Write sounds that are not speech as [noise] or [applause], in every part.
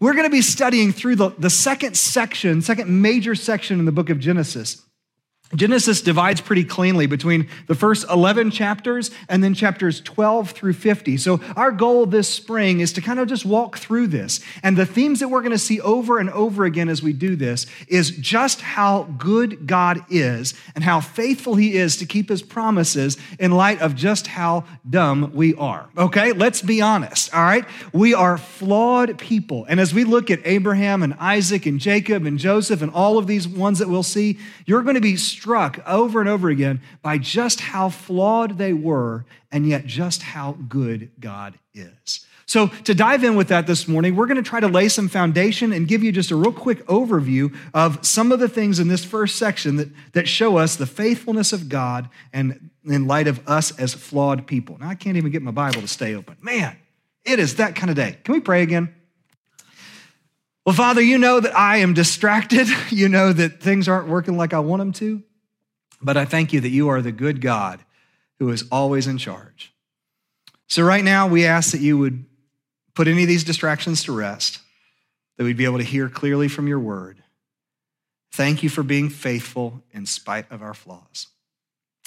We're going to be studying through the, the second section, second major section in the book of Genesis. Genesis divides pretty cleanly between the first 11 chapters and then chapters 12 through 50. So, our goal this spring is to kind of just walk through this. And the themes that we're going to see over and over again as we do this is just how good God is and how faithful He is to keep His promises in light of just how dumb we are. Okay, let's be honest. All right, we are flawed people. And as we look at Abraham and Isaac and Jacob and Joseph and all of these ones that we'll see, you're going to be struck over and over again by just how flawed they were and yet just how good God is. So, to dive in with that this morning, we're going to try to lay some foundation and give you just a real quick overview of some of the things in this first section that, that show us the faithfulness of God and in light of us as flawed people. Now, I can't even get my Bible to stay open. Man, it is that kind of day. Can we pray again? Well, Father, you know that I am distracted. [laughs] You know that things aren't working like I want them to. But I thank you that you are the good God who is always in charge. So, right now, we ask that you would put any of these distractions to rest, that we'd be able to hear clearly from your word. Thank you for being faithful in spite of our flaws.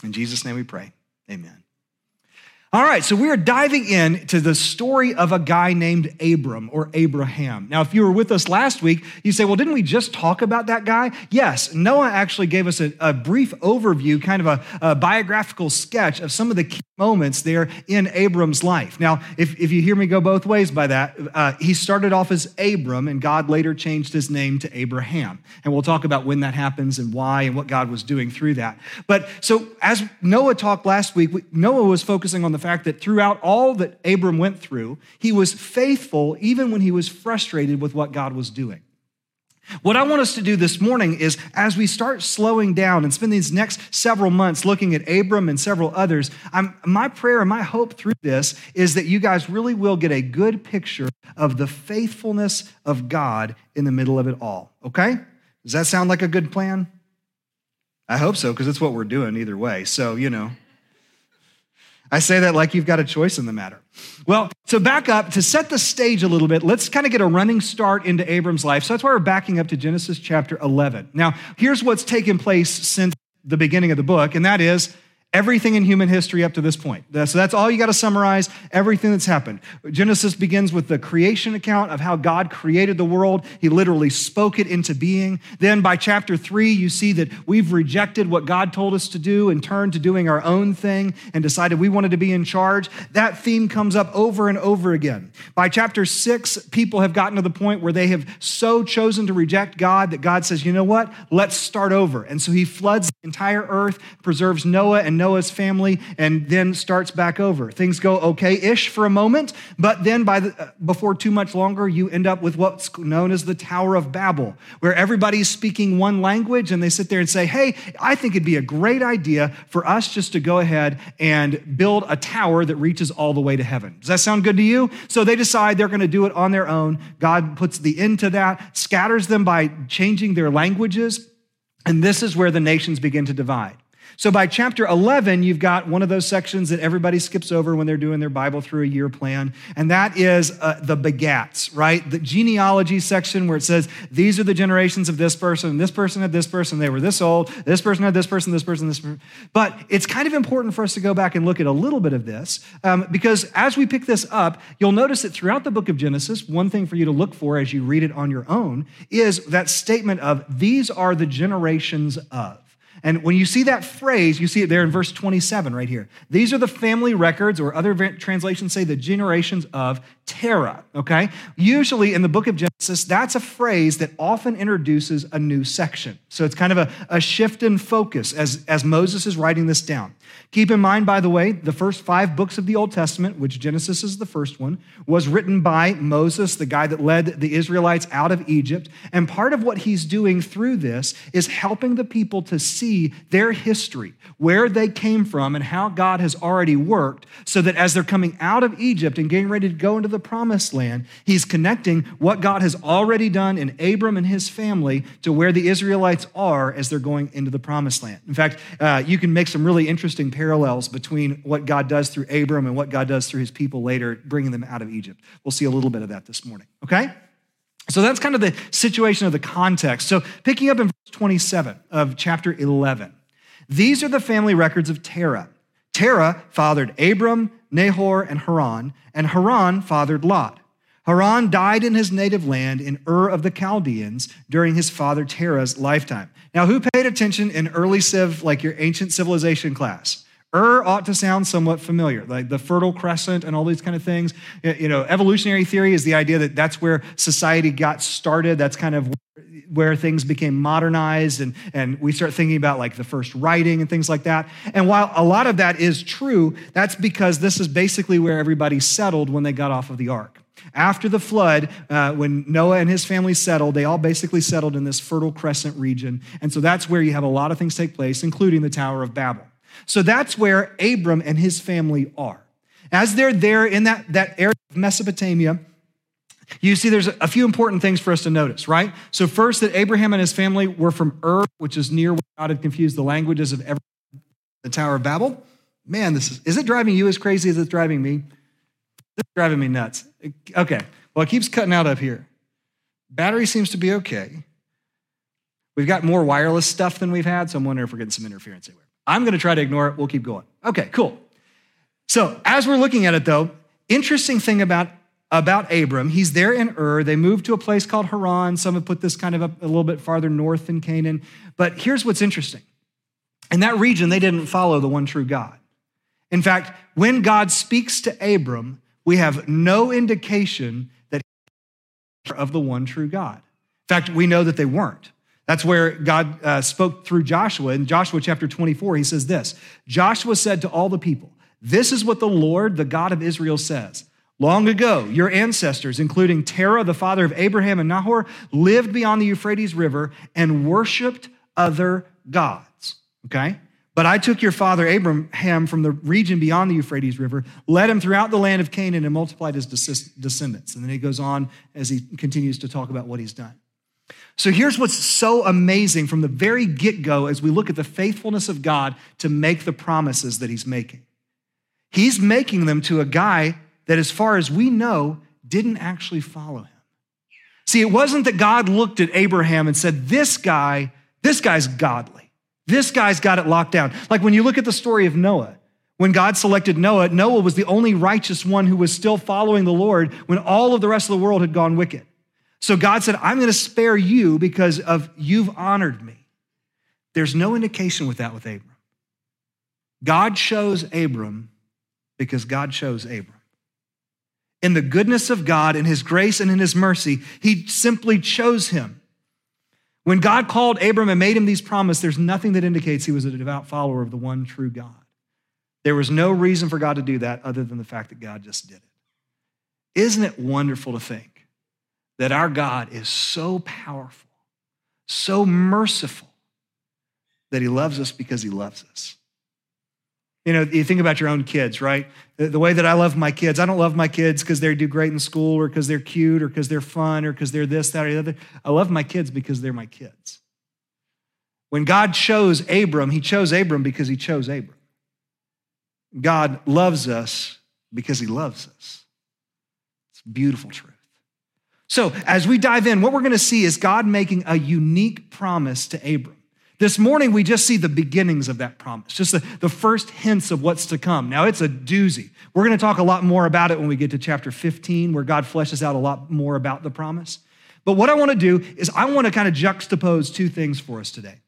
In Jesus' name we pray. Amen. All right, so we are diving in to the story of a guy named Abram or Abraham. Now, if you were with us last week, you say, well, didn't we just talk about that guy? Yes, Noah actually gave us a, a brief overview, kind of a, a, biographical sketch of some of the key moments there in Abram's life. Now, if, if you hear me go both ways by that, uh, he started off as Abram, and God later changed his name to Abraham. And we'll talk about when that happens and why and what God was doing through that. But so, as Noah talked last week, Noah was focusing on the fact that throughout all that Abram went through, he was faithful even when he was frustrated with what God was doing. What I want us to do this morning is as we start slowing down and spend these next several months looking at Abram and several others, I'm, my prayer and my hope through this is that you guys really will get a good picture of the faithfulness of God in the middle of it all. Okay? Does that sound like a good plan? I hope so, because it's what we're doing either way. So, you know. I say that like you've got a choice in the matter. Well, to back up to set the stage a little bit, let's kind of get a running start into Abram's life. So that's why we're backing up to Genesis chapter 11. Now, here's what's taken place since the beginning of the book, and that is everything in human history up to this point. So that's all you got to summarize everything that's happened. Genesis begins with the creation account of how God created the world. He literally spoke it into being. Then by chapter three, you see that we've rejected what God told us to do and turned to doing our own thing and decided we wanted to be in charge. That theme comes up over and over again. By chapter six, people have gotten to the point where they have so chosen to reject God that God says, you know what? Let's start over. And so he floods the entire earth, preserves Noah and Noah's family, and then starts back over. Things go okay ish for a moment, but then by the, uh, before too much longer, you end up with what's known as the Tower of Babel, where everybody's speaking one language and they sit there and say, Hey, I think it'd be a great idea for us just to go ahead and build a tower that reaches all the way to heaven. Does that sound good to you? So they decide they're going to do it on their own. God puts the end to that, scatters them by changing their languages. And this is where the nations begin to divide. So by chapter 11, you've got one of those sections that everybody skips over when they're doing their Bible through a year plan, and that is uh, the begats, right? The genealogy section where it says, these are the generations of this person, this person had this person, they were this old, this person had this person, this person, this person. But it's kind of important for us to go back and look at a little bit of this, um, because as we pick this up, you'll notice that throughout the book of Genesis, one thing for you to look for as you read it on your own is that statement of, these are the generations of. And when you see that phrase, you see it there in verse 27 right here. These are the family records, or other translations say the generations of Terah, okay? Usually in the book of Genesis, that's a phrase that often introduces a new section. So it's kind of a, a shift in focus as, as Moses is writing this down. Keep in mind, by the way, the first five books of the Old Testament, which Genesis is the first one, was written by Moses, the guy that led the Israelites out of Egypt. And part of what he's doing through this is helping the people to see their history, where they came from, and how God has already worked, so that as they're coming out of Egypt and getting ready to go into the promised land, he's connecting what God has already done in Abram and his family to where the Israelites are as they're going into the promised land. In fact, uh, you can make some really interesting parallels between what God does through Abram and what God does through his people later, bringing them out of Egypt. We'll see a little bit of that this morning, okay? So that's kind of the situation of the context. So picking up in verse 27 of chapter 11, these are the family records of Terah. Terah fathered Abram, Nahor, and Haran, and Haran fathered Lot. Haran died in his native land in Ur of the Chaldeans during his father Terah's lifetime. Now, who paid attention in early civ, like your ancient civilization class? Ur ought to sound somewhat familiar, like the Fertile Crescent and all these kind of things. You know, evolutionary theory is the idea that that's where society got started. That's kind of where things became modernized and, and we start thinking about like the first writing and things like that. And while a lot of that is true, that's because this is basically where everybody settled when they got off of the ark. After the flood, uh, when Noah and his family settled, they all basically settled in this Fertile Crescent region. And so that's where you have a lot of things take place, including the Tower of Babel. So that's where Abram and his family are. As they're there in that, that area of Mesopotamia, you see there's a few important things for us to notice, right? So, first, that Abraham and his family were from Ur, which is near where God had confused the languages of every, the Tower of Babel. Man, this is, is it driving you as crazy as it's driving me? This is driving me nuts. Okay, well, it keeps cutting out up here. Battery seems to be okay. We've got more wireless stuff than we've had, so I'm wondering if we're getting some interference anywhere. I'm going to try to ignore it. We'll keep going. Okay, cool. So, as we're looking at it though, interesting thing about about Abram, he's there in Ur. They moved to a place called Haran. Some have put this kind of up a little bit farther north than Canaan. But here's what's interesting. In that region, they didn't follow the one true God. In fact, when God speaks to Abram, we have no indication that of the one true God. In fact, we know that they weren't. That's where God uh, spoke through Joshua. In Joshua chapter 24, he says this Joshua said to all the people, This is what the Lord, the God of Israel, says. Long ago, your ancestors, including Terah, the father of Abraham and Nahor, lived beyond the Euphrates River and worshiped other gods. Okay? But I took your father Abraham from the region beyond the Euphrates River, led him throughout the land of Canaan, and multiplied his descendants. And then he goes on as he continues to talk about what he's done. So here's what's so amazing from the very get go as we look at the faithfulness of God to make the promises that he's making. He's making them to a guy that, as far as we know, didn't actually follow him. See, it wasn't that God looked at Abraham and said, This guy, this guy's godly. This guy's got it locked down. Like when you look at the story of Noah, when God selected Noah, Noah was the only righteous one who was still following the Lord when all of the rest of the world had gone wicked. So God said, I'm going to spare you because of you've honored me. There's no indication with that with Abram. God chose Abram because God chose Abram. In the goodness of God, in his grace and in his mercy, he simply chose him. When God called Abram and made him these promises, there's nothing that indicates he was a devout follower of the one true God. There was no reason for God to do that other than the fact that God just did it. Isn't it wonderful to think that our God is so powerful, so merciful, that he loves us because he loves us. You know, you think about your own kids, right? The way that I love my kids, I don't love my kids because they do great in school or because they're cute or because they're fun or because they're this, that, or the other. I love my kids because they're my kids. When God chose Abram, he chose Abram because he chose Abram. God loves us because he loves us. It's beautiful truth. So, as we dive in, what we're going to see is God making a unique promise to Abram. This morning, we just see the beginnings of that promise, just the, the first hints of what's to come. Now, it's a doozy. We're going to talk a lot more about it when we get to chapter 15, where God fleshes out a lot more about the promise. But what I want to do is, I want to kind of juxtapose two things for us today.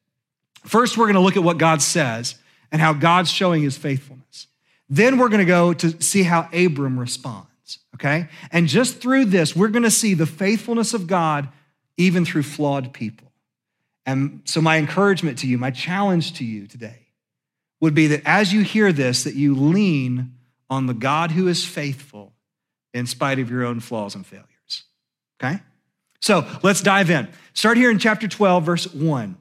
First, we're going to look at what God says and how God's showing his faithfulness. Then, we're going to go to see how Abram responds okay? And just through this, we're going to see the faithfulness of God even through flawed people. And so my encouragement to you, my challenge to you today would be that as you hear this that you lean on the God who is faithful in spite of your own flaws and failures. Okay? So, let's dive in. Start here in chapter 12 verse 1.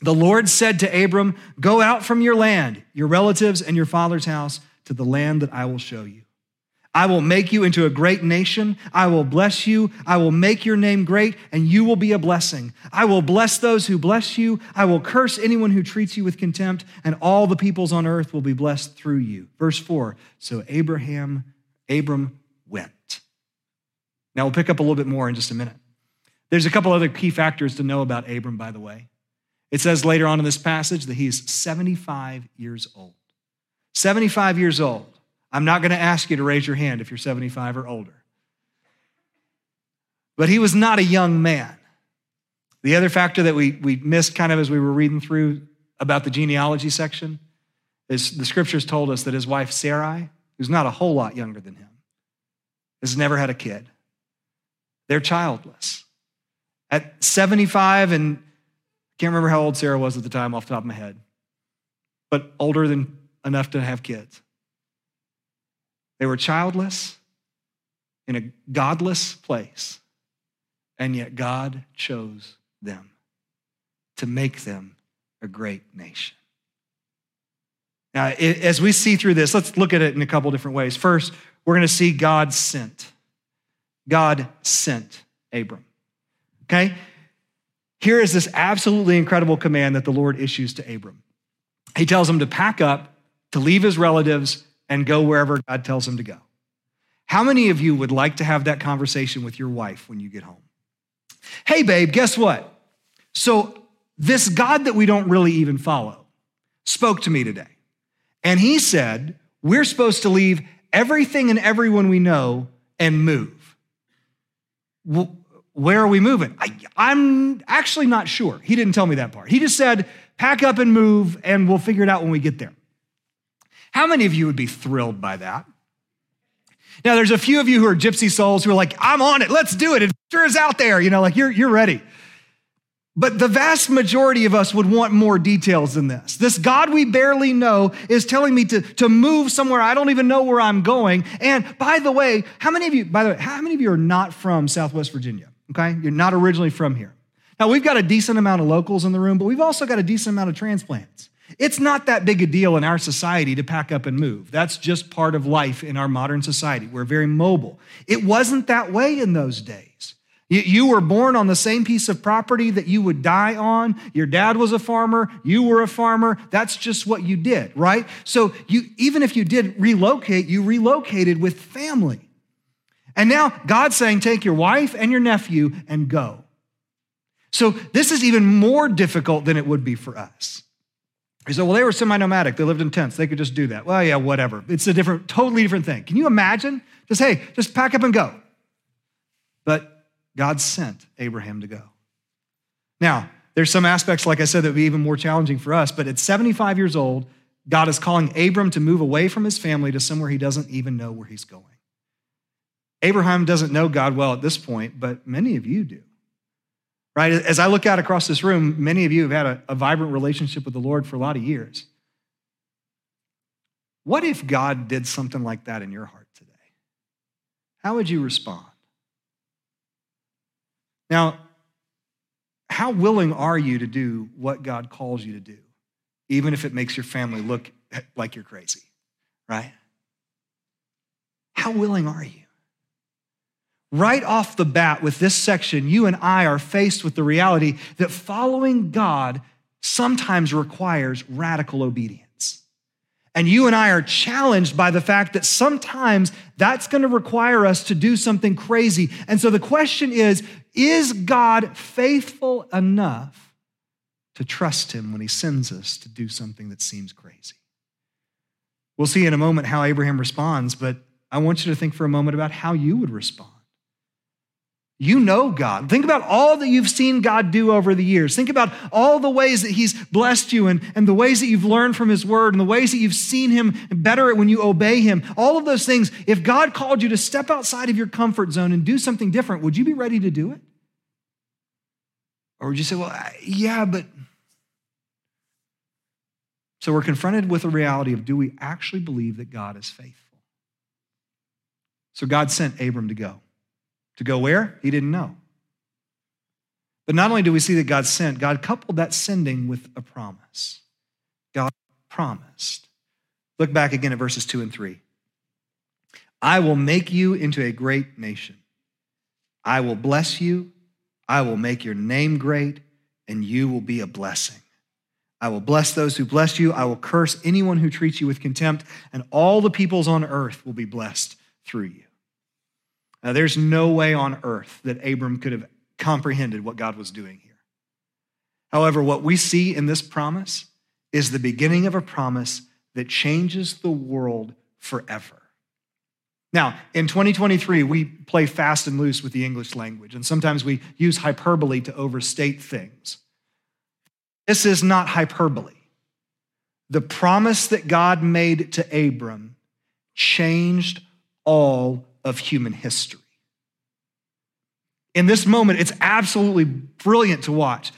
The Lord said to Abram, "Go out from your land, your relatives and your father's house to the land that I will show you." I will make you into a great nation. I will bless you. I will make your name great, and you will be a blessing. I will bless those who bless you. I will curse anyone who treats you with contempt, and all the peoples on earth will be blessed through you. Verse 4 So Abraham, Abram went. Now we'll pick up a little bit more in just a minute. There's a couple other key factors to know about Abram, by the way. It says later on in this passage that he's 75 years old. 75 years old. I'm not going to ask you to raise your hand if you're 75 or older. But he was not a young man. The other factor that we, we missed kind of as we were reading through about the genealogy section is the scriptures told us that his wife Sarai, who's not a whole lot younger than him, has never had a kid. They're childless. At 75, and I can't remember how old Sarah was at the time off the top of my head, but older than enough to have kids. They were childless in a godless place, and yet God chose them to make them a great nation. Now, as we see through this, let's look at it in a couple different ways. First, we're going to see God sent. God sent Abram. Okay? Here is this absolutely incredible command that the Lord issues to Abram. He tells him to pack up, to leave his relatives, and go wherever God tells him to go. How many of you would like to have that conversation with your wife when you get home? Hey, babe, guess what? So, this God that we don't really even follow spoke to me today. And he said, We're supposed to leave everything and everyone we know and move. Well, where are we moving? I, am actually not sure. He didn't tell me that part. He just said, Pack up and move, and we'll figure it out when we get there. How many of you would be thrilled by that? Now, there's a few of you who are gypsy souls who are like, I'm on it, let's do it. Adventure is out there, you know, like you're, you're ready. But the vast majority of us would want more details than this. This God we barely know is telling me to, to move somewhere I don't even know where I'm going. And by the way, how many of you, by the way, how many of you are not from Southwest Virginia? Okay? You're not originally from here. Now, we've got a decent amount of locals in the room, but we've also got a decent amount of transplants. It's not that big a deal in our society to pack up and move. That's just part of life in our modern society. We're very mobile. It wasn't that way in those days. You were born on the same piece of property that you would die on. Your dad was a farmer. You were a farmer. That's just what you did, right? So you, even if you did relocate, you relocated with family. And now God's saying, take your wife and your nephew and go. So this is even more difficult than it would be for us. He said, well, they were semi nomadic. They lived in tents. They could just do that. Well, yeah, whatever. It's a different, totally different thing. Can you imagine? Just, hey, just pack up and go. But God sent Abraham to go. Now, there's some aspects, like I said, that would be even more challenging for us, but at 75 years old, God is calling Abram to move away from his family to somewhere he doesn't even know where he's going. Abraham doesn't know God well at this point, but many of you do. Right? As I look out across this room, many of you have had a, a vibrant relationship with the Lord for a lot of years. What if God did something like that in your heart today? How would you respond? Now, how willing are you to do what God calls you to do, even if it makes your family look like you're crazy, right? How willing are you? Right off the bat, with this section, you and I are faced with the reality that following God sometimes requires radical obedience. And you and I are challenged by the fact that sometimes that's going to require us to do something crazy. And so the question is Is God faithful enough to trust Him when He sends us to do something that seems crazy? We'll see in a moment how Abraham responds, but I want you to think for a moment about how you would respond. You know God. Think about all that you've seen God do over the years. Think about all the ways that He's blessed you and, and the ways that you've learned from His Word and the ways that you've seen Him better when you obey Him. All of those things. If God called you to step outside of your comfort zone and do something different, would you be ready to do it? Or would you say, well, yeah, but. So we're confronted with the reality of do we actually believe that God is faithful? So God sent Abram to go. To go where? He didn't know. But not only do we see that God sent, God coupled that sending with a promise. God promised. Look back again at verses 2 and 3. I will make you into a great nation. I will bless you. I will make your name great, and you will be a blessing. I will bless those who bless you. I will curse anyone who treats you with contempt, and all the peoples on earth will be blessed through you. Now, there's no way on earth that Abram could have comprehended what God was doing here. However, what we see in this promise is the beginning of a promise that changes the world forever. Now, in 2023, we play fast and loose with the English language, and sometimes we use hyperbole to overstate things. This is not hyperbole. The promise that God made to Abram changed all of human history. In this moment, it's absolutely brilliant to watch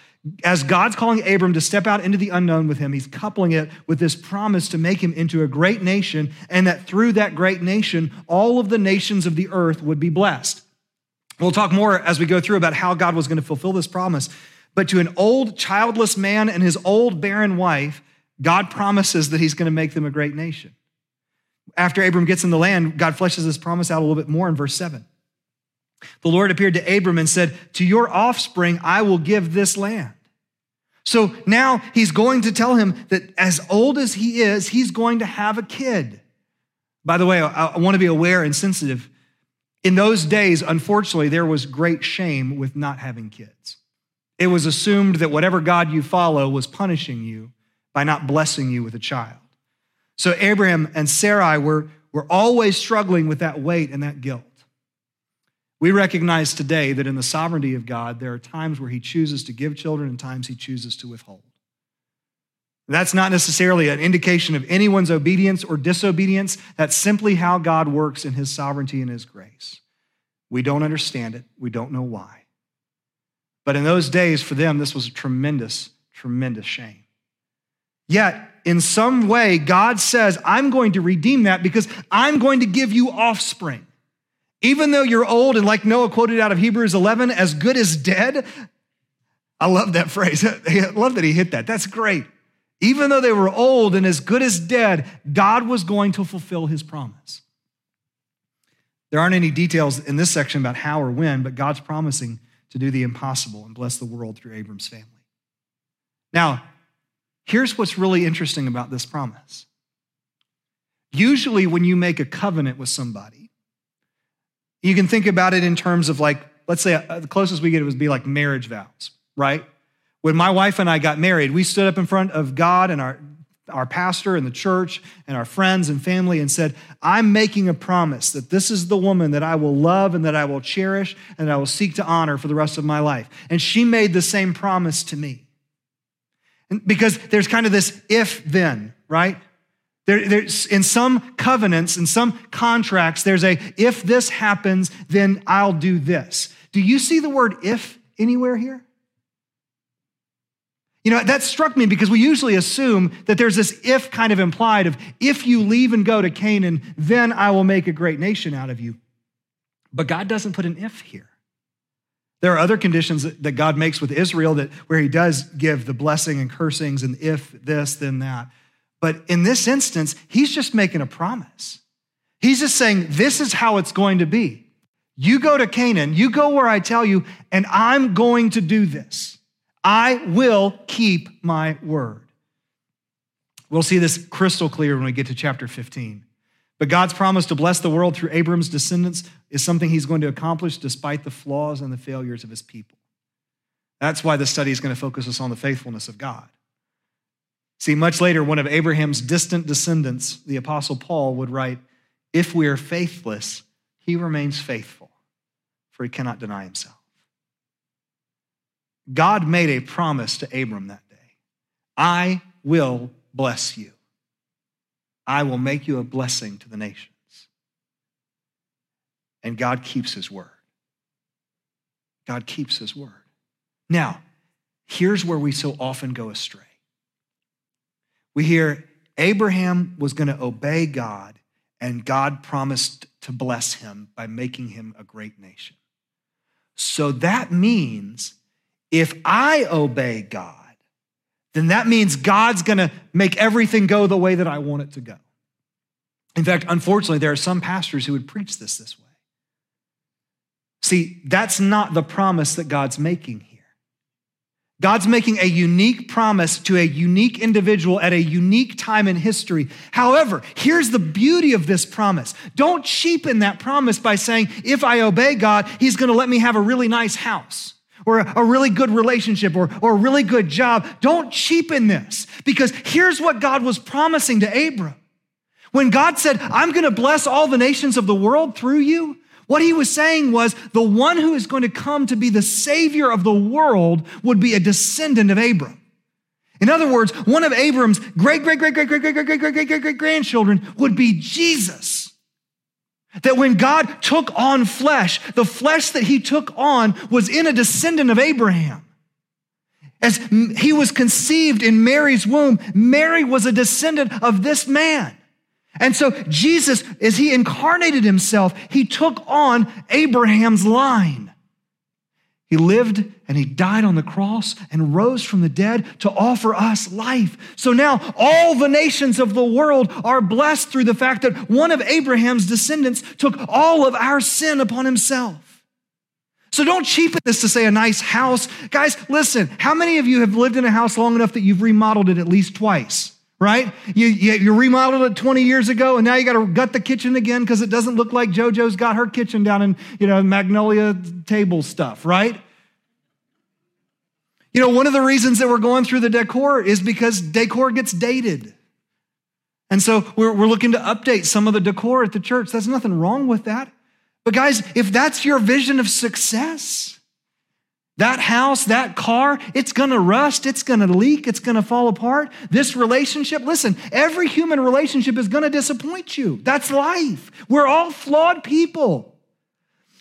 as God's calling Abram to step out into the unknown with him, he's coupling it with this promise to make him into a great nation, and that through that great nation, all of the nations of the earth would be blessed. We'll talk more as we go through about how God was going to fulfill this promise. But to an old, childless man and his old, barren wife, God promises that he's going to make them a great nation. After Abram gets in the land, God fleshes this promise out a little bit more in verse 7. The Lord appeared to Abram and said, To your offspring I will give this land. So now he's going to tell him that as old as he is, he's going to have a kid. By the way, I, want to be aware and sensitive. In those days, unfortunately, there was great shame with not having kids. It was assumed that whatever God you follow was punishing you by not blessing you with a child. So Abraham and Sarai were, were always struggling with that weight and that guilt. We recognize today that in the sovereignty of God, there are times where He chooses to give children and times He chooses to withhold. That's not necessarily an indication of anyone's obedience or disobedience. That's simply how God works in His sovereignty and His grace. We don't understand it, we don't know why. But in those days, for them, this was a tremendous, tremendous shame. Yet, in some way, God says, I'm going to redeem that because I'm going to give you offspring. Even though you're old and like Noah quoted out of Hebrews 11, as good as dead. I love that phrase. [laughs] I love that he hit that. That's great. Even though they were old and as good as dead, God was going to fulfill his promise. There aren't any details in this section about how or when, but God's promising to do the impossible and bless the world through Abram's family. Now, here's what's really interesting about this promise. Usually, when you make a covenant with somebody, you can think about it in terms of like, let's say uh, the closest we get it would be like marriage vows, right? When my wife and I got married, we stood up in front of God and our, our pastor and the church and our friends and family and said, I'm making a promise that this is the woman that I will love and that I will cherish and that I will seek to honor for the rest of my life. And she made the same promise to me. Because there's kind of this if then, right? There, there's, in some covenants, in some contracts, there's a if this happens, then I'll do this. Do you see the word if anywhere here? You know, that struck me because we usually assume that there's this if kind of implied of if you leave and go to Canaan, then I will make a great nation out of you. But God doesn't put an if here. There are other conditions that God makes with Israel that where he does give the blessing and cursings and if this, then that. But in this instance, he's just making a promise. He's just saying, This is how it's going to be. You go to Canaan, you go where I tell you, and I'm going to do this. I will keep my word. We'll see this crystal clear when we get to chapter 15. But God's promise to bless the world through Abram's descendants is something he's going to accomplish despite the flaws and the failures of his people. That's why the study is going to focus us on the faithfulness of God. See, much later, one of Abraham's distant descendants, the Apostle Paul, would write, If we are faithless, he remains faithful, for he cannot deny himself. God made a promise to Abram that day I will bless you, I will make you a blessing to the nations. And God keeps his word. God keeps his word. Now, here's where we so often go astray we hear Abraham was going to obey God, and God promised to bless him by making him a great nation. So that means if I obey God, then that means God's to make everything go the way that I want it to go. In fact, unfortunately, there are some pastors who would preach this this way. See, that's not the promise that God's making here. God's making a unique promise to a unique individual at a unique time in history. However, here's the beauty of this promise. Don't cheapen that promise by saying, if I obey God, He's to let me have a really nice house. Or a really good relationship or, or a really good job. Don't cheapen this because here's what God was promising to Abram. When God said, I'm going to bless all the nations of the world through you, what he was saying was the one who is going to come to be the savior of the world would be a descendant of Abram. In other words, one of Abram's great, great, great, great, great, great, great, great, great, great, great, grandchildren would be Jesus. That when God took on flesh, the flesh that he took on was in a descendant of Abraham. As he was conceived in Mary's womb, Mary was a descendant of this man. And so Jesus, as he incarnated himself, he took on Abraham's line. He lived and he died on the cross and rose from the dead to offer us life. So now all the nations of the world are blessed through the fact that one of Abraham's descendants took all of our sin upon himself. So don't cheapen this to say a nice house. Guys, listen, how many of you have lived in a house long enough that you've remodeled it at least twice? Right? You, you, you, remodeled it 20 years ago, and now you got to gut the kitchen again because it doesn't look like JoJo's got her kitchen down in, you know, Magnolia table stuff, right? You know, one of the reasons that we're going through the decor is because decor gets dated. And so we're, we're looking to update some of the decor at the church. There's nothing wrong with that. But guys, if that's your vision of success, that house, that car, it's gonna rust, it's gonna leak, it's gonna fall apart. This relationship, listen, every human relationship is gonna disappoint you. That's life. We're all flawed people.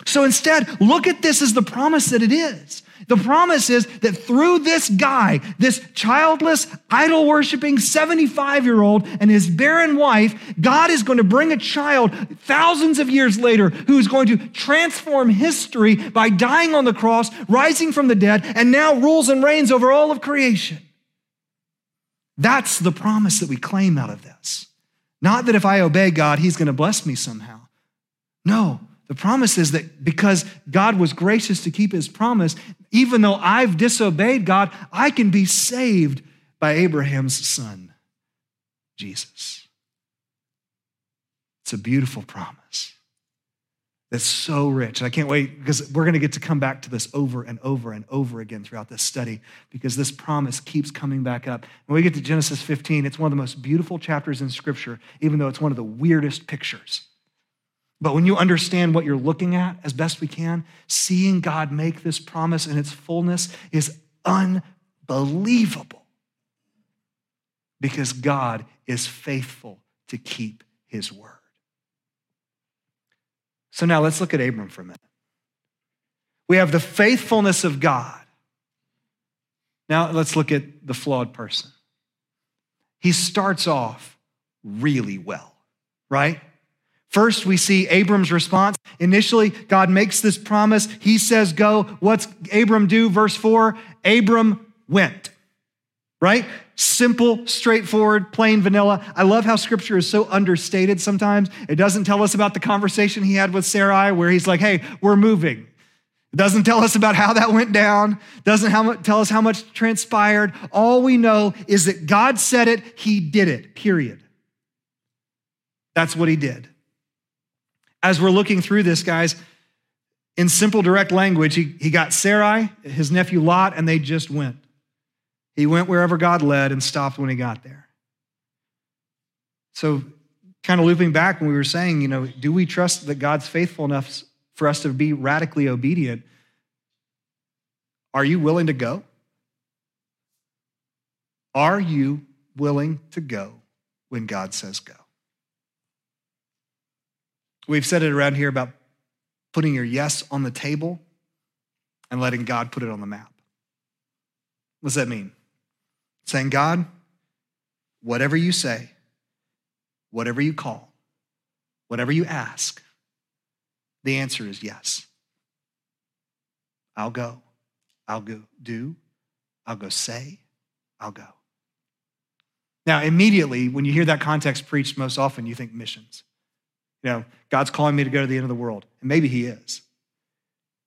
So instead, look at this as the promise that it is. The promise is that through this guy, this childless, idol worshiping 75 year old and his barren wife, God is going to bring a child thousands of years later who is going to transform history by dying on the cross, rising from the dead, and now rules and reigns over all of creation. That's the promise that we claim out of this. Not that if I obey God, he's going to bless me somehow. No, the promise is that because God was gracious to keep his promise, even though I've disobeyed God, I can be saved by Abraham's son, Jesus. It's a beautiful promise that's so rich. And I can't wait because we're going to get to come back to this over and over and over again throughout this study because this promise keeps coming back up. When we get to Genesis 15, it's one of the most beautiful chapters in Scripture, even though it's one of the weirdest pictures. But when you understand what you're looking at as best we can, seeing God make this promise in its fullness is unbelievable because God is faithful to keep his word. So now let's look at Abram for a minute. We have the faithfulness of God. Now let's look at the flawed person. He starts off really well, right? First, we see Abram's response. Initially, God makes this promise. He says, Go. What's Abram do? Verse 4 Abram went, right? Simple, straightforward, plain vanilla. I love how scripture is so understated sometimes. It doesn't tell us about the conversation he had with Sarai, where he's like, Hey, we're moving. It doesn't tell us about how that went down, doesn't tell us how much transpired. All we know is that God said it, he did it, period. That's what he did as we're looking through this, guys, in simple, direct language, he, he got Sarai, his nephew Lot, and they just went. He went wherever God led and stopped when he got there. So, kind of looping back when we were saying, you know, do we trust that God's faithful enough for us to be radically obedient? Are you willing to go? Are you willing to go when God says go? We've said it around here about putting your yes on the table and letting God put it on the map. What does that mean? Saying, God, whatever you say, whatever you call, whatever you ask, the answer is yes. I'll go. I'll go do. I'll go say. I'll go. Now, immediately, when you hear that context preached, most often you think missions. You know, God's calling me to go to the end of the world. And maybe He is.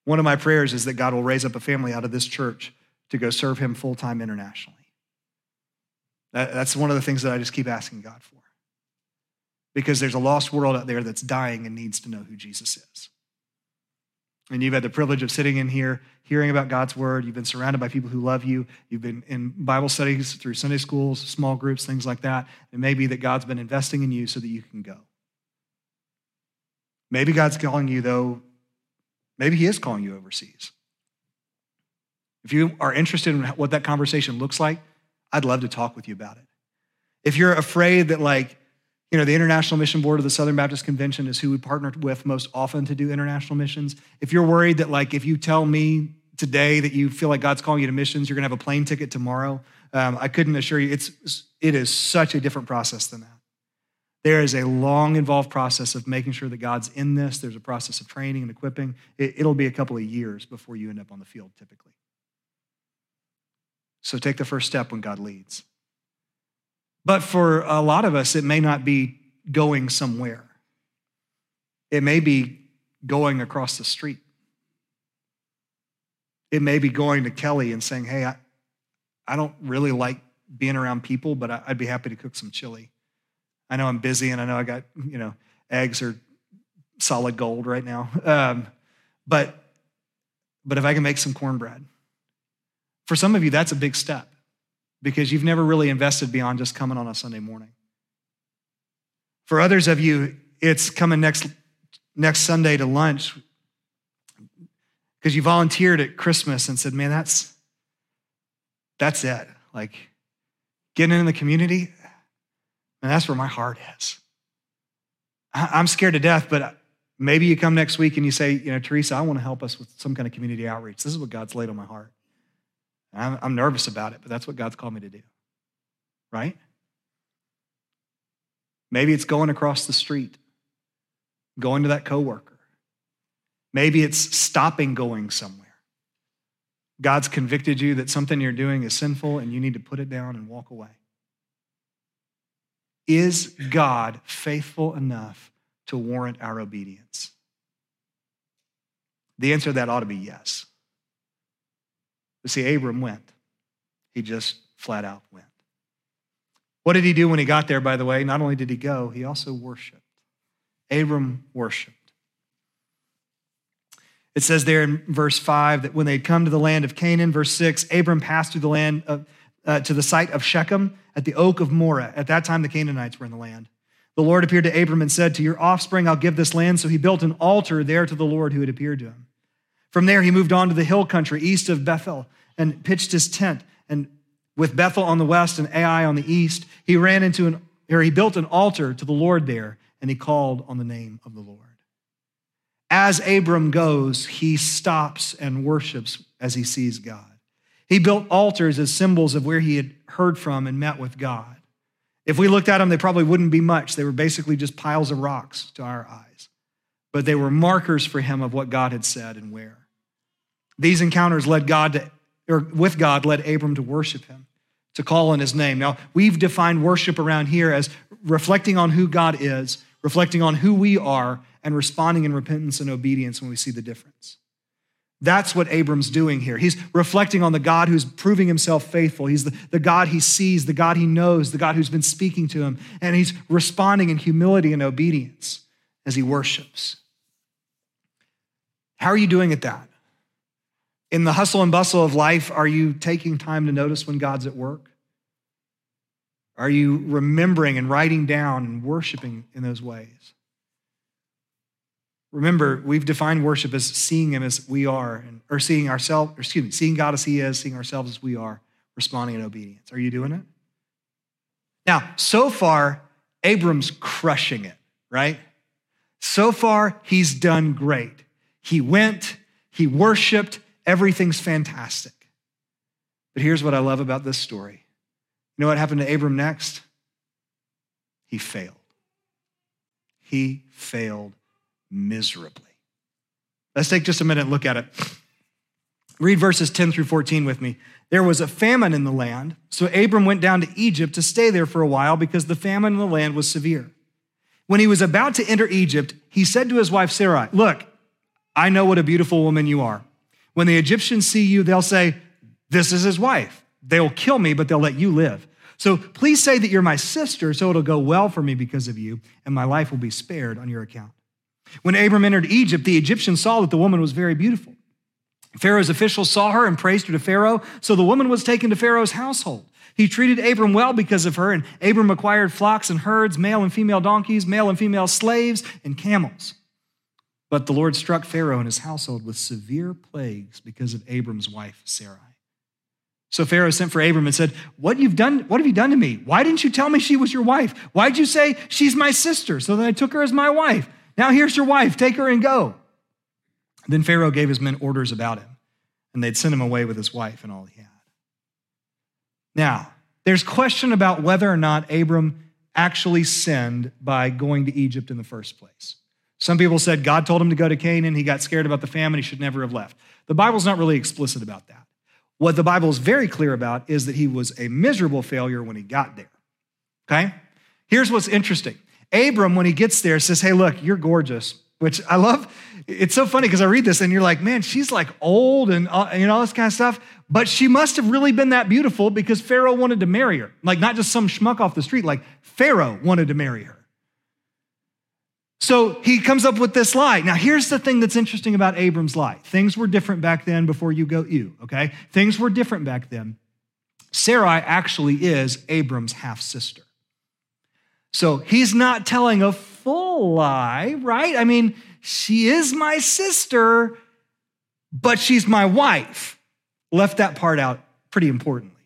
One of my prayers is that God will raise up a family out of this church to go serve Him full time internationally. that's one of the things that I just keep asking God for. Because there's a lost world out there that's dying and needs to know who Jesus is. And you've had the privilege of sitting in here, hearing about God's word. You've been surrounded by people who love you. You've been in Bible studies through Sunday schools, small groups, things like that. It may be that God's been investing in you so that you can go. Maybe God's calling you, though, maybe He is calling you overseas. If you are interested in what that conversation looks like, I'd love to talk with you about it. If you're afraid that, like, you know, the International Mission Board of the Southern Baptist Convention is who we partner with most often to do international missions. If you're worried that, like, if you tell me today that you feel like God's calling you to missions, you're going to have a plane ticket tomorrow, um, I couldn't assure you it's it is such a different process than that. There is a long, involved process of making sure that God's in this. There's a process of training and equipping. It, it'll be a couple of years before you end up on the field, typically. So take the first step when God leads. But for a lot of us, it may not be going somewhere, it may be going across the street. It may be going to Kelly and saying, Hey, I, I don't really like being around people, but I'd be happy to cook some chili. I know I'm busy and I know I got, you know, eggs are solid gold right now. Um, but, but if I can make some cornbread, for some of you, that's a big step because you've never really invested beyond just coming on a Sunday morning. For others of you, it's coming next, next Sunday to lunch because you volunteered at Christmas and said, man, that's, that's it. Like getting in the community, and that's where my heart is. I'm scared to death, but maybe you come next week and you say, you know, Teresa, I want to help us with some kind of community outreach. This is what God's laid on my heart. I'm, I'm nervous about it, but that's what God's called me to do. Right? Maybe it's going across the street, going to that coworker. Maybe it's stopping going somewhere. God's convicted you that something you're doing is sinful and you need to put it down and walk away. Is God faithful enough to warrant our obedience? The answer to that ought to be yes. But see, Abram went. He just flat out went. What did he do when he got there, by the way? Not only did he go, he also worshiped. Abram worshiped. It says there in verse 5 that when they had come to the land of Canaan, verse 6, Abram passed through the land of, uh, to the site of Shechem at the oak of Moreh. At that time, the Canaanites were in the land. The Lord appeared to Abram and said, To your offspring I'll give this land. So he built an altar there to the Lord who had appeared to him. From there, he moved on to the hill country east of Bethel and pitched his tent. And with Bethel on the west and Ai on the east, he ran into an, or he built an altar to the Lord there, and he called on the name of the Lord. As Abram goes, he stops and worships as he sees God. He built altars as symbols of where he had heard from and met with God. If we looked at them, they probably wouldn't be much. They were basically just piles of rocks to our eyes. But they were markers for him of what God had said and where. These encounters led God to, or with God, led Abram to worship him, to call on his name. Now, we've defined worship around here as reflecting on who God is, reflecting on who we are, and responding in repentance and obedience when we see the difference. That's what Abram's doing here. He's reflecting on the God who's proving himself faithful. He's the, the God he sees, the God he knows, the God who's been speaking to him, and he's responding in humility and obedience as he worships. How are you doing at that? In the hustle and bustle of life, are you taking time to notice when God's at work? Are you remembering and writing down and worshiping in those ways? Remember, we've defined worship as seeing Him as we are, or seeing ourselves, excuse me, seeing God as He is, seeing ourselves as we are, responding in obedience. Are you doing it? Now, so far, Abram's crushing it, right? So far, he's done great. He went, he worshiped, everything's fantastic. But here's what I love about this story. You know what happened to Abram next? He failed. He failed miserably. Let's take just a minute and look at it. Read verses 10 through 14 with me. There was a famine in the land, so Abram went down to Egypt to stay there for a while because the famine in the land was severe. When he was about to enter Egypt, he said to his wife Sarai, Look, I know what a beautiful woman you are. When the Egyptians see you, they'll say, This is his wife. They'll kill me, but they'll let you live. So please say that you're my sister, so it'll go well for me because of you, and my life will be spared on your account. When Abram entered Egypt, the Egyptians saw that the woman was very beautiful. Pharaoh's officials saw her and praised her to Pharaoh, so the woman was taken to Pharaoh's household. He treated Abram well because of her, and Abram acquired flocks and herds, male and female donkeys, male and female slaves, and camels. But the Lord struck Pharaoh and his household with severe plagues because of Abram's wife, Sarai. So Pharaoh sent for Abram and said, What you've done, what have you done to me? Why didn't you tell me she was your wife? Why'd you say she's my sister? So then I took her as my wife. Now here's your wife, take her and go. Then Pharaoh gave his men orders about him, and they'd send him away with his wife and all he had. Now, there's question about whether or not Abram actually sinned by going to Egypt in the first place. Some people said God told him to go to Canaan. He got scared about the famine. He should never have left. The Bible's not really explicit about that. What the Bible is very clear about is that he was a miserable failure when he got there. Okay? Here's what's interesting Abram, when he gets there, says, Hey, look, you're gorgeous, which I love. It's so funny because I read this and you're like, man, she's like old and uh, you know, all this kind of stuff. But she must have really been that beautiful because Pharaoh wanted to marry her. Like, not just some schmuck off the street, like Pharaoh wanted to marry her. So he comes up with this lie. Now, here's the thing that's interesting about Abram's lie. Things were different back then before you go, you, okay? Things were different back then. Sarai actually is Abram's half sister. So he's not telling a full lie, right? I mean, she is my sister, but she's my wife. Left that part out pretty importantly.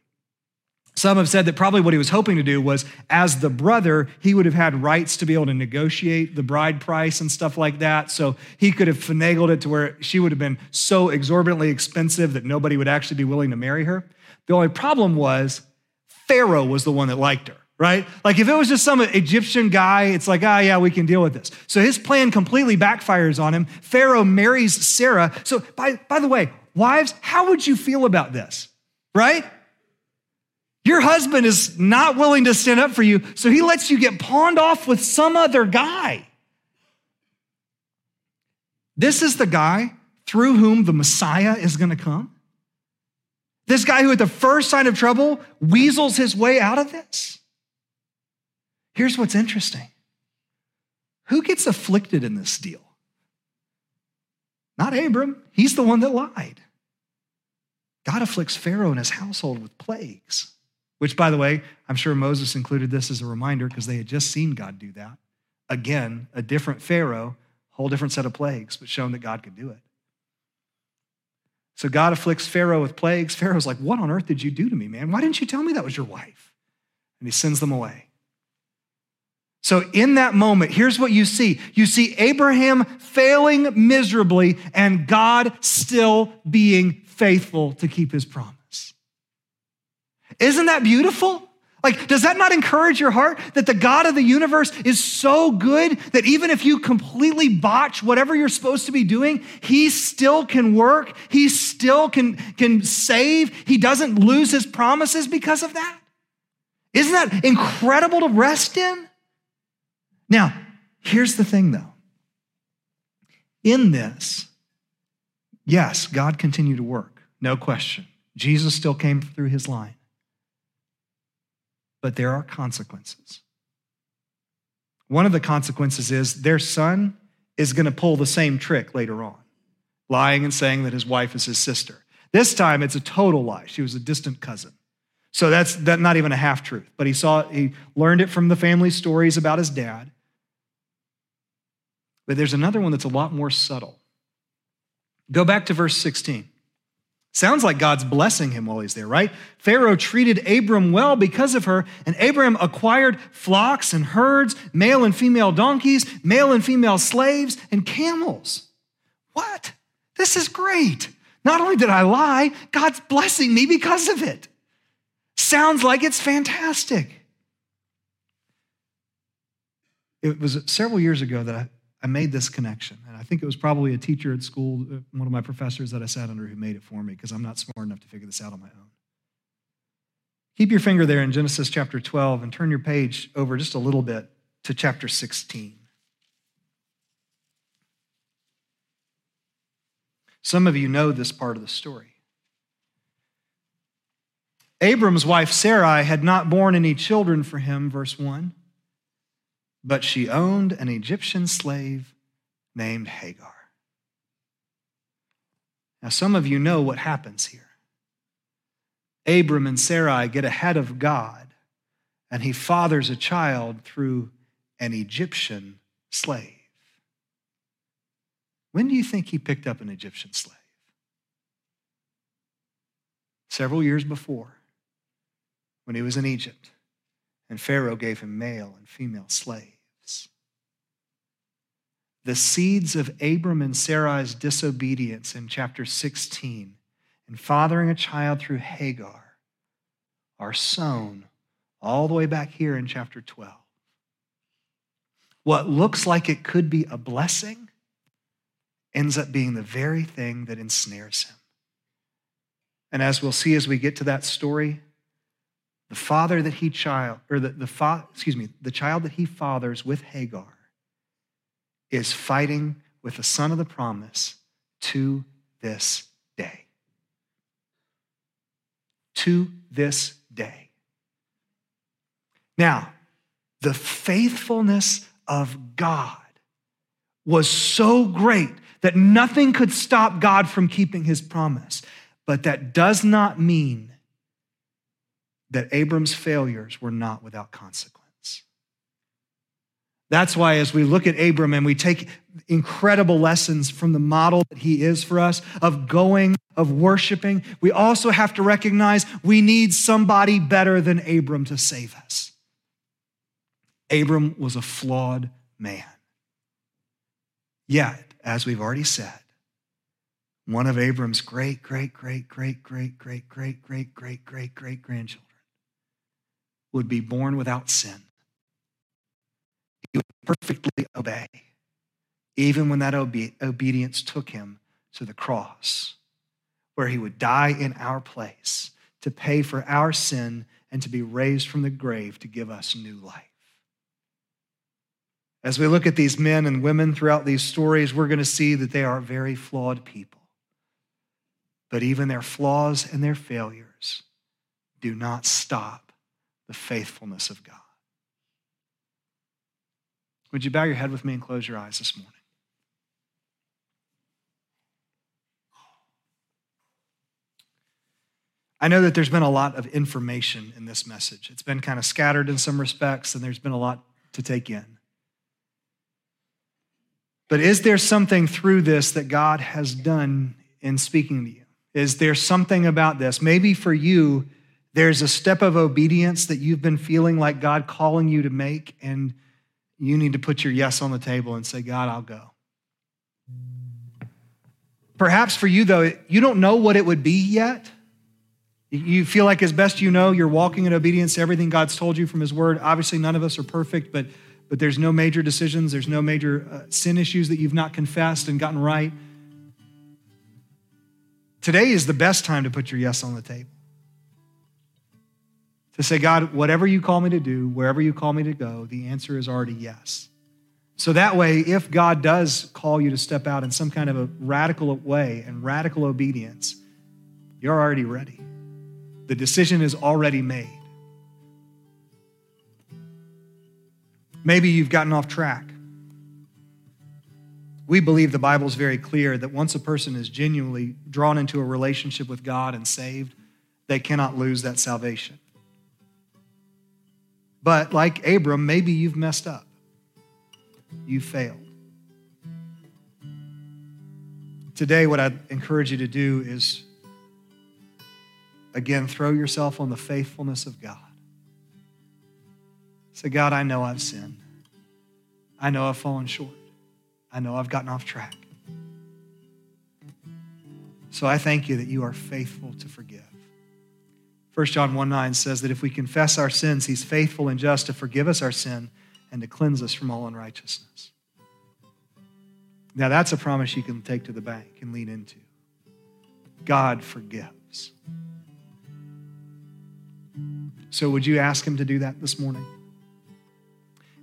Some have said that probably what he was hoping to do was, as the brother, he would have had rights to be able to negotiate the bride price and stuff like that. So he could have finagled it to where she would have been so exorbitantly expensive that nobody would actually be willing to marry her. The only problem was Pharaoh was the one that liked her, right? Like if it was just some Egyptian guy, it's like, ah, oh, yeah, we can deal with this. So his plan completely backfires on him. Pharaoh marries Sarah. So by, by the way, wives, how would you feel about this, right? Your husband is not willing to stand up for you, so he lets you get pawned off with some other guy. This is the guy through whom the Messiah is going to come. This guy who, at the first sign of trouble, weasels his way out of this. Here's what's interesting who gets afflicted in this deal? Not Abram, he's the one that lied. God afflicts Pharaoh and his household with plagues. Which, by the way, I'm sure Moses included this as a reminder because they had just seen God do that. Again, a different Pharaoh, whole different set of plagues, but shown that God could do it. So God afflicts Pharaoh with plagues. Pharaoh's like, What on earth did you do to me, man? Why didn't you tell me that was your wife? And he sends them away. So, in that moment, here's what you see you see Abraham failing miserably and God still being faithful to keep his promise. Isn't that beautiful? Like, does that not encourage your heart that the God of the universe is so good that even if you completely botch whatever you're supposed to be doing, He still can work, He still can, can save, He doesn't lose His promises because of that? Isn't that incredible to rest in? Now, here's the thing though. In this, yes, God continued to work, no question. Jesus still came through His line but there are consequences. One of the consequences is their son is going to pull the same trick later on, lying and saying that his wife is his sister. This time it's a total lie. She was a distant cousin. So that's that not even a half truth. But he saw he learned it from the family stories about his dad. But there's another one that's a lot more subtle. Go back to verse 16. Sounds like God's blessing him while he's there, right? Pharaoh treated Abram well because of her, and Abram acquired flocks and herds, male and female donkeys, male and female slaves, and camels. What? This is great. Not only did I lie, God's blessing me because of it. Sounds like it's fantastic. It was several years ago that I, I made this connection. And I think it was probably a teacher at school, uh, one of my professors that I sat under, who made it for me because I'm not smart enough to figure this out on my own. Keep your finger there in Genesis chapter 12 and turn your page over just a little bit to chapter 16. Some of you know this part of the story. Abram's wife Sarai had not borne any children for him, verse 1 but she owned an Egyptian slave named Hagar. Now, some of you know what happens here. Abram and Sarai get ahead of God, and he fathers a child through an Egyptian slave. When do you think he picked up an Egyptian slave? Several years before, when he was in Egypt, and Pharaoh gave him male and female slaves. The seeds of Abram and Sarai's disobedience in chapter 16 and fathering a child through Hagar are sown all the way back here in chapter 12. What looks like it could be a blessing ends up being the very thing that ensnares him. And as we'll see as we get to that story, the father that he child, or the, the fa- excuse me, the child that he fathers with Hagar is fighting with the son of the promise to this day. To this day. Now, the faithfulness of God was so great that nothing could stop God from keeping his promise. But that does not mean that Abram's failures were not without consequence. That's why, as we look at Abram and we take incredible lessons from the model that he is for us of going, of worshiping, we also have to recognize we need somebody better than Abram to save us. Abram was a flawed man. Yet, as we've already said, one of Abram's great, great, great, great, great, great, great, great, great, great, great grandchildren would be born without sin. He would perfectly obey, even when that obe- obedience took him to the cross, where he would die in our place to pay for our sin and to be raised from the grave to give us new life. As we look at these men and women throughout these stories, we're going to see that they are very flawed people. But even their flaws and their failures do not stop the faithfulness of God. Would you bow your head with me and close your eyes this morning? I know that there's been a lot of information in this message. It's been kind of scattered in some respects, and there's been a lot to take in. But is there something through this that God has done in speaking to you? Is there something about this? Maybe for you, there's a step of obedience that you've been feeling like God calling you to make, and you need to put your yes on the table and say, God, I'll go. Perhaps for you, though, you don't know what it would be yet. You feel like, as best you know, you're walking in obedience to everything God's told you from His Word. Obviously, none of us are perfect, but, but there's no major decisions, there's no major uh, sin issues that you've not confessed and gotten right. Today is the best time to put your yes on the table to say, God, whatever you call me to do, wherever you call me to go, the answer is already yes. So that way, if God does call you to step out in some kind of a radical way and radical obedience, you're already ready. The decision is already made. Maybe you've gotten off track. We believe the Bible is very clear that once a person is genuinely drawn into a relationship with God and saved, they cannot lose that salvation. But like Abram, maybe you've messed up. You failed. Today, what I'd encourage you to do is, again, throw yourself on the faithfulness of God. Say, God, I know I've sinned. I know I've fallen short. I know I've gotten off track. So I thank you that you are faithful to forgive. 1 John 1 9 says that if we confess our sins, he's faithful and just to forgive us our sin and to cleanse us from all unrighteousness. Now, that's a promise you can take to the bank and lean into. God forgives. So, would you ask him to do that this morning?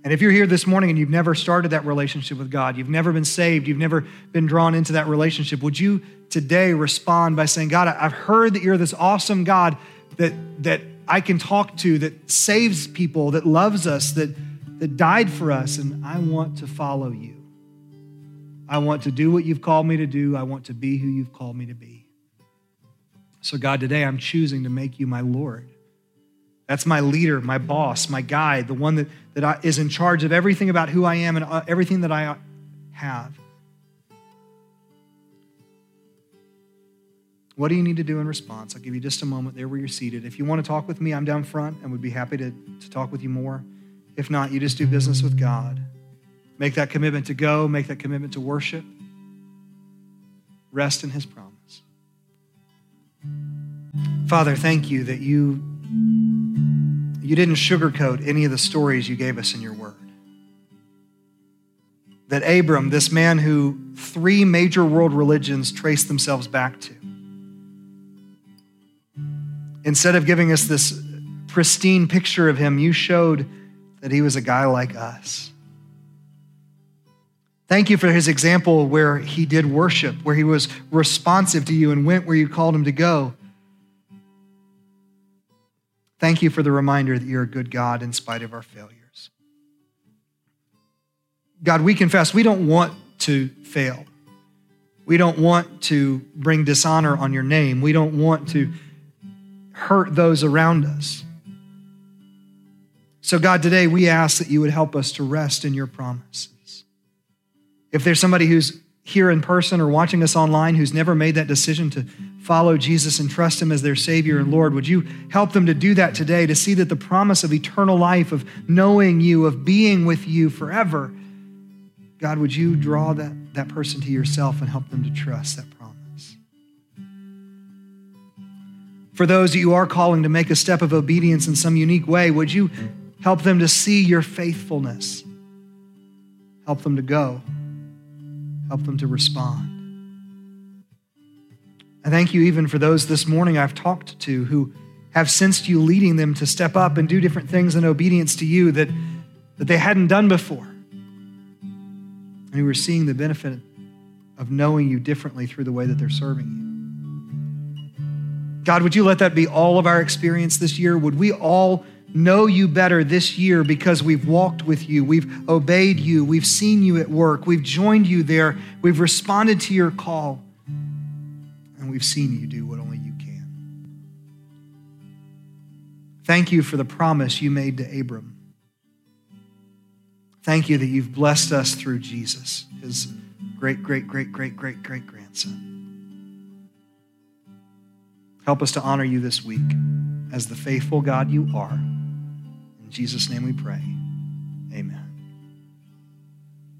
And if you're here this morning and you've never started that relationship with God, you've never been saved, you've never been drawn into that relationship, would you today respond by saying, God, I've heard that you're this awesome God that, that I can talk to that saves people, that loves us, that, that died for us, and I want to follow you. I want to do what you've called me to do. I want to be who you've called me to be. So, God, today I'm choosing to make you my Lord. That's my leader, my boss, my guide, the one that, that I, is in charge of everything about who I am and uh, everything that I have. What do you need to do in response? I'll give you just a moment there where you're seated. If you want to talk with me, I'm down front and would be happy to, to talk with you more. If not, you just do business with God. Make that commitment to go, make that commitment to worship. Rest in His promise. Father, thank you that you, you didn't sugarcoat any of the stories you gave us in your word. That Abram, this man who three major world religions trace themselves back to, instead of giving us this pristine picture of him, you showed that he was a guy like us. Thank you for his example where he did worship, where he was responsive to you and went where you called him to go. Thank you for the reminder that you're a good God in spite of our failures. God, we confess we don't want to fail. We don't want to bring dishonor on your name. We don't want to hurt those around us. So, God, today we ask that you would help us to rest in your promises. If there's somebody who's here in person or watching us online who's never made that decision to follow Jesus and trust him as their Savior and Lord, would you help them to do that today, to see that the promise of eternal life, of knowing you, of being with you forever, God, would you draw that, that person to yourself and help them to trust that promise? For those that you are calling to make a step of obedience in some unique way, would you Help them to see your faithfulness. Help them to go. Help them to respond. I thank you even for those this morning I've talked to who have sensed you leading them to step up and do different things in obedience to you that, that they hadn't done before. And who are seeing the benefit of knowing you differently through the way that they're serving you. God, would you let that be all of our experience this year? Would we all know you better this year because we've walked with you, we've obeyed you, we've seen you at work, we've joined you there, we've responded to your call, and we've seen you do what only you can. Thank you for the promise you made to Abram. Thank you that you've blessed us through Jesus, his great, great, great, great, great, great grandson. Help us to honor you this week as the faithful God you are. In Jesus' name we pray. Amen.